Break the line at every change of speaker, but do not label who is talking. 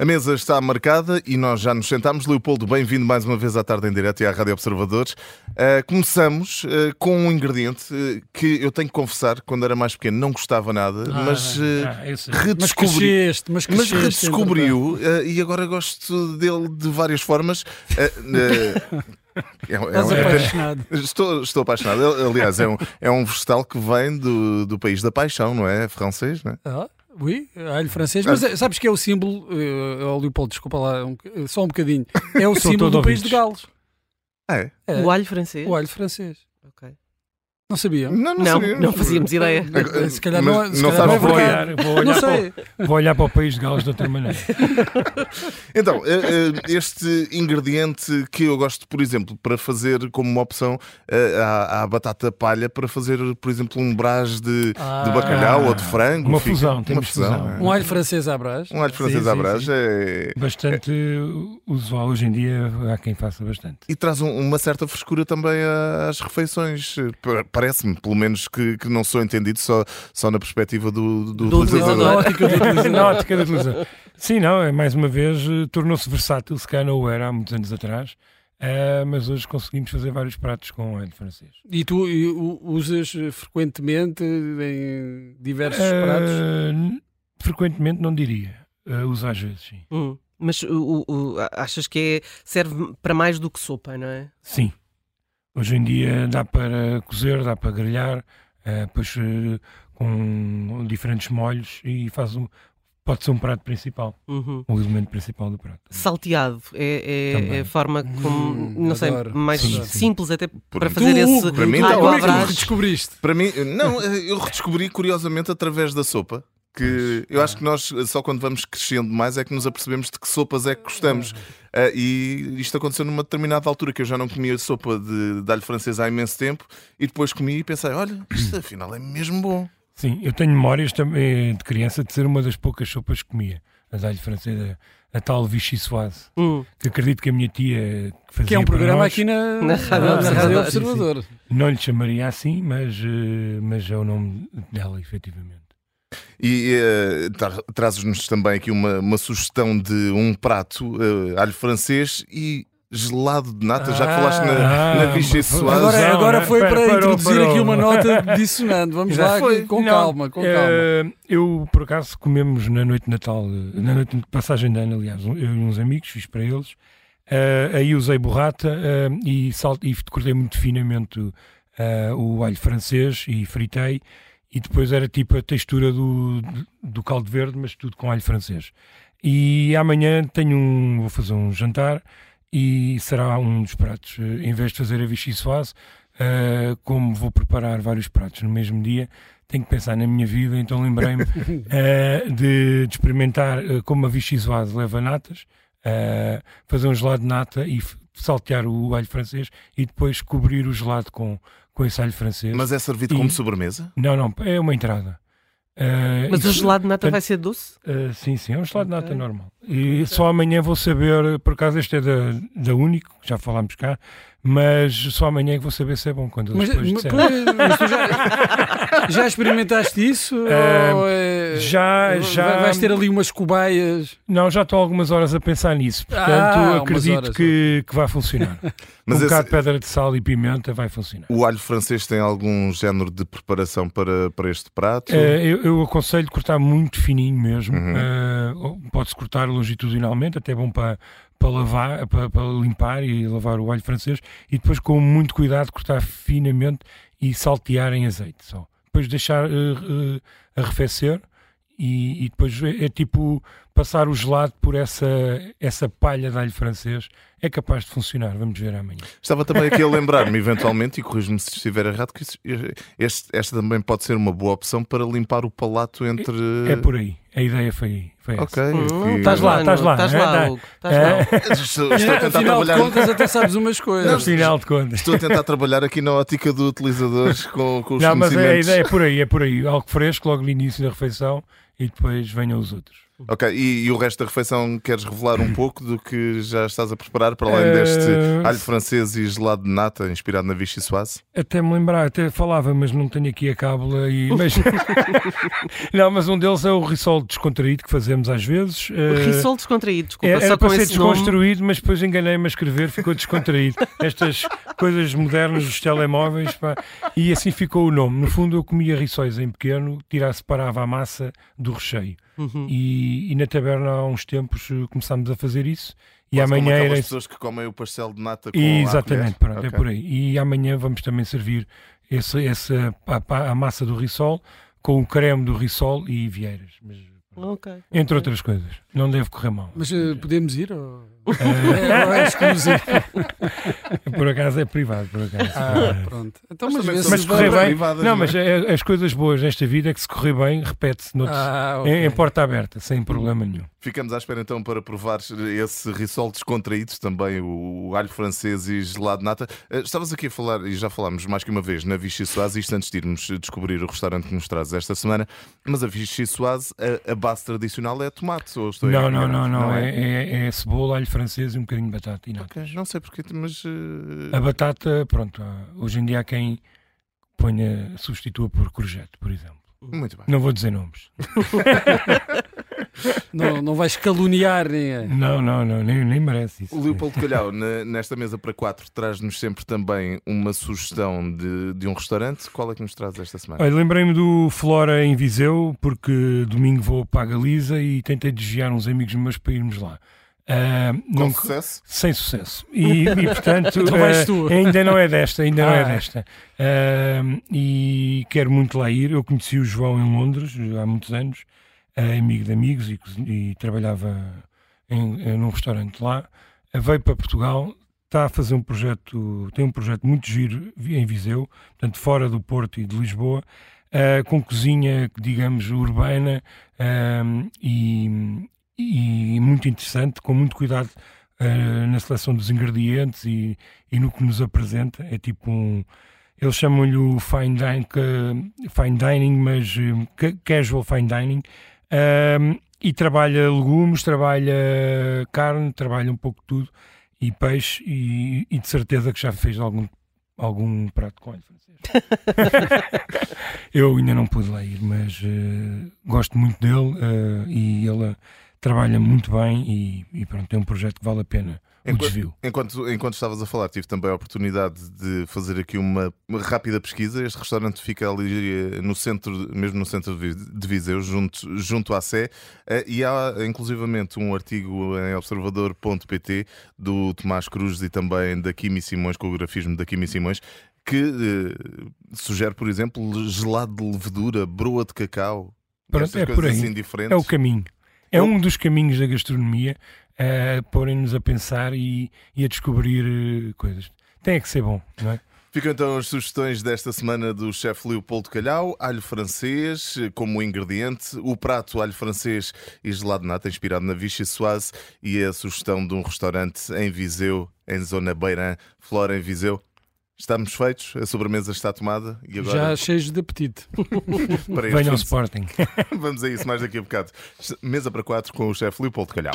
A mesa está marcada e nós já nos sentámos. Leopoldo, bem-vindo mais uma vez à tarde em direto e à Rádio Observadores. Uh, começamos uh, com um ingrediente uh, que eu tenho que confessar, quando era mais pequeno não gostava nada, ah, mas ah, redescobri.
Mas,
mas, mas redescobriu e agora gosto dele de várias formas.
É, é, Estás é, apaixonado.
Estou, estou apaixonado. Aliás, é um, é um vegetal que vem do, do país da paixão, não é? Francês, não é?
Ah. Oui, alho francês, mas ah. sabes que é o símbolo, uh, Leopoldo, desculpa lá, um, só um bocadinho, é o símbolo do país de Gales.
É.
é. O alho francês?
O alho francês. Ok. Não sabiam?
Não, não,
não, não fazíamos ideia.
Se calhar não,
se não calhar
vou,
olhar,
vou, olhar não.
Para, vou olhar para o país de Gales de outra maneira.
então, eh, eh, este ingrediente que eu gosto, por exemplo, para fazer como uma opção à, eh, batata palha, para fazer, por exemplo, um brás de, ah, de bacalhau ou de frango.
Uma fusão, uma fusão. fusão.
É. Um alho francês à brás.
Um alho francês sim, à brás sim,
é. Bastante é... usual hoje em dia, há quem faça bastante.
E traz um, uma certa frescura também às refeições parece-me, pelo menos, que, que não sou entendido só, só na perspectiva do, do, do utilizador.
Na ótica, do, na ótica da utilizador. Sim, não, é mais uma vez, eh, tornou-se versátil, se calhar não era há muitos anos atrás. Uh, mas hoje conseguimos fazer vários pratos com alho francês.
E tu e, usas frequentemente em diversos uh, pratos?
Frequentemente não diria. Uh, uso às vezes, sim.
Hum. Mas achas que é, serve para mais do que sopa, não é?
Sim. Hoje em dia dá para cozer, dá para grelhar, uh, depois uh, com diferentes molhos e faz um, pode ser um prato principal, uhum. um elemento principal do prato.
Salteado é, é, é a forma como, hum, não sei, mais sim, simples sim. até para fazer tu, esse.
Para mim,
ah, como é que tu redescobriste?
Para mim, não, eu redescobri curiosamente através da sopa que eu acho que nós só quando vamos crescendo mais é que nos apercebemos de que sopas é que gostamos. Uh, e isto aconteceu numa determinada altura que eu já não comia sopa de, de alho francês há imenso tempo e depois comi e pensei: olha, isto afinal é mesmo bom.
Sim, eu tenho memórias também de criança de ser uma das poucas sopas que comia, a de alho francês, a, a tal Vichy Soise, hum. que acredito que a minha tia fazia.
Que é um programa nós, aqui na, na, na, na Rádio Observador.
Não lhe chamaria assim, mas, eh, mas é o nome dela, efetivamente.
E uh, trazes-nos também aqui uma, uma, sugestão de um prato uh, alho francês e gelado de nata, já que falaste na, ah, na Vichy Soares.
Agora, agora foi para, para introduzir parou. aqui uma nota dissonante. Vamos já lá foi. com Não, calma, com uh, calma.
Eu, por acaso, comemos na noite de Natal, na noite de passagem de ano, aliás, eu e uns amigos, fiz para eles. Uh, aí usei borrata uh, e, e cortei muito finamente o alho francês e fritei e depois era tipo a textura do, do caldo verde, mas tudo com alho francês. E amanhã tenho um, vou fazer um jantar e será um dos pratos. Eh, em vez de fazer a vichy soise, uh, como vou preparar vários pratos no mesmo dia, tenho que pensar na minha vida, então lembrei-me uh, de, de, experimentar uh, como a vichy soise leva natas, fazer um gelado de nata e saltear o alho francês e depois cobrir o gelado com, com esse alho francês.
Mas é servido e... como sobremesa?
Não, não, é uma entrada.
Uh, Mas isso, o gelado de nata vai ser doce?
Uh, sim, sim, é um gelado okay. de nata normal. E só amanhã vou saber, por acaso este é da, da Único, já falámos cá, mas só amanhã é que vou saber se é bom quando mas, depois mas,
mas tu já, já experimentaste isso? Uh, é,
já, já.
Vais ter ali umas cobaias?
Não, já estou algumas horas a pensar nisso, portanto ah, acredito que, que vai funcionar. Mas um esse... bocado de pedra de sal e pimenta vai funcionar.
O alho francês tem algum género de preparação para, para este prato? Uh,
eu, eu, aconselho cortar muito fininho mesmo. Uhum. Uh, Pode-se cortar longitudinalmente, até é bom para para lavar, para, para, limpar e lavar o alho francês e depois com muito cuidado cortar finamente e saltear em azeite só. Depois deixar uh, uh, arrefecer e, e, depois é, é, tipo passar o gelado por essa, essa palha de alho francês é capaz de funcionar. Vamos ver amanhã.
Estava também aqui a lembrar-me, eventualmente, e corrijo-me se estiver errado, que este, esta também pode ser uma boa opção para limpar o palato entre.
É, é por aí. A ideia foi, foi
ok.
Hum, estás lá, estás lá.
Estás lá,
é?
Hugo. Estás lá.
É. Estou, estou a tentar
Afinal
trabalhar.
de contas, até sabes umas coisas.
Não, final de contas.
Estou a tentar trabalhar aqui na ótica do utilizador com, com os
Não,
mas
a ideia é por aí, é por aí. Algo fresco logo no início da refeição e depois venham os outros.
Ok, e, e, o resto da refeição queres revelar um pouco do que já estás a preparar para além deste uh... alho francês e gelado de nata inspirado na Vichy Soise?
Até me lembrar, até falava, mas não tenho aqui a cábula e. Mas... não, mas um deles é o risol descontraído que fazemos às vezes.
O uh... risol descontraído, desculpa, é,
só
para
ser desconstruído,
nome...
mas depois enganei-me a escrever, ficou descontraído. Estas coisas modernas dos telemóveis, pá, e assim ficou o nome. No fundo, eu comia rissóis em pequeno, tirava, separava a massa do recheio. Uhum. E, e, na taberna há uns tempos eh, começámos a fazer isso.
E Quase amanhã como era... pessoas que comem o pastel de nata com
e, Exatamente, pronto, é okay. é por aí. E amanhã vamos também servir esse, essa, a, a massa do risol com o creme do risol e vieiras. Mas,
okay.
Entre outras coisas. Não deve correr mal.
Mas uh, podemos ir? Ou... É, é exclusivo.
por acaso é privado, por acaso.
Ah, pronto. Então, mas,
mas, mas correr bem. Privadas, não, mas é, as coisas boas nesta vida é que se correr bem, repete-se ah, okay. em, em, porta aberta, sem problema nenhum.
Ficamos à espera então para provar esse risol descontraído, também o, alho francês e gelado de nata. Uh, estavas aqui a falar, e já falámos mais que uma vez, na Vichy Soise, isto antes de irmos descobrir o restaurante que nos traz esta semana, mas a Vichy Soise, a, a base tradicional é tomate, ou estou
não, não, não, não, não, é, é, é cebola, alho francês e um bocadinho de batata. E
okay, não sei porque, mas. Uh...
A batata, pronto, hoje em dia há quem ponha, substitua por courgette, por exemplo.
Muito bem.
Não vou dizer nomes.
não, não vais caluniar ninguém.
Não, não, não, nem, nem merece isso.
O Leopoldo Calhau, nesta mesa para quatro, traz-nos sempre também uma sugestão de, de um restaurante. Qual é que nos traz esta semana?
lembrei-me do Flora em Viseu, porque domingo vou para a Galiza e tentei desviar uns amigos meus para irmos lá.
Uh, Com não, sucesso?
Sem sucesso. E, e portanto, uh, ainda não é desta, ainda ah. não é ah. desta. Uh, e quero muito lá ir. Eu conheci o João em Londres há muitos anos, amigo de amigos, e, e trabalhava em, em, num restaurante lá. veio para Portugal, está a fazer um projeto, tem um projeto muito giro em Viseu, portanto, fora do Porto e de Lisboa. com cozinha, digamos, urbana e, e muito interessante, com muito cuidado uh, na seleção dos ingredientes e, e, no que nos apresenta. É tipo um. Eles chamam-lhe fine, dining, fine dining, mas uh, casual fine dining. Uh, e trabalha legumes, trabalha carne, trabalha um pouco de tudo, e peixe, e, e de certeza que já fez algum, algum prato com ele. Eu ainda não pude lá ir, mas uh, gosto muito dele uh, e ele trabalha muito bem e, e pronto, é um projeto que vale a pena enquanto, desvio.
Enquanto, enquanto estavas a falar, tive também a oportunidade de fazer aqui uma, rápida pesquisa. Este restaurante fica ali eh, no centro, mesmo no centro de Viseu, junto, junto à Sé, eh, e há inclusivamente um artigo em observador.pt do Tomás Cruz e também da Kimi Simões, com o grafismo da Kimi Simões, que eh, sugere, por exemplo, gelado de levedura, broa de cacau.
Pronto, é por aí. Assim é o caminho. É um dos caminhos da gastronomia a porem-nos a pensar e, e a descobrir eh, coisas. Tem que ser bom, não é?
Ficam então as sugestões desta semana do chefe Leopoldo Calhau, alho francês eh, como ingrediente, o prato alho francês e gelado nata inspirado na Vichy Soise e a sugestão de um restaurante em Viseu, em Zona Beirã, Flora em Viseu. Estamos feitos, a sobremesa está tomada e agora.
Já cheios de apetite.
Venha ao Sporting.
Vamos a isso mais daqui a bocado. Mesa para quatro com o chefe Leopoldo Calhau.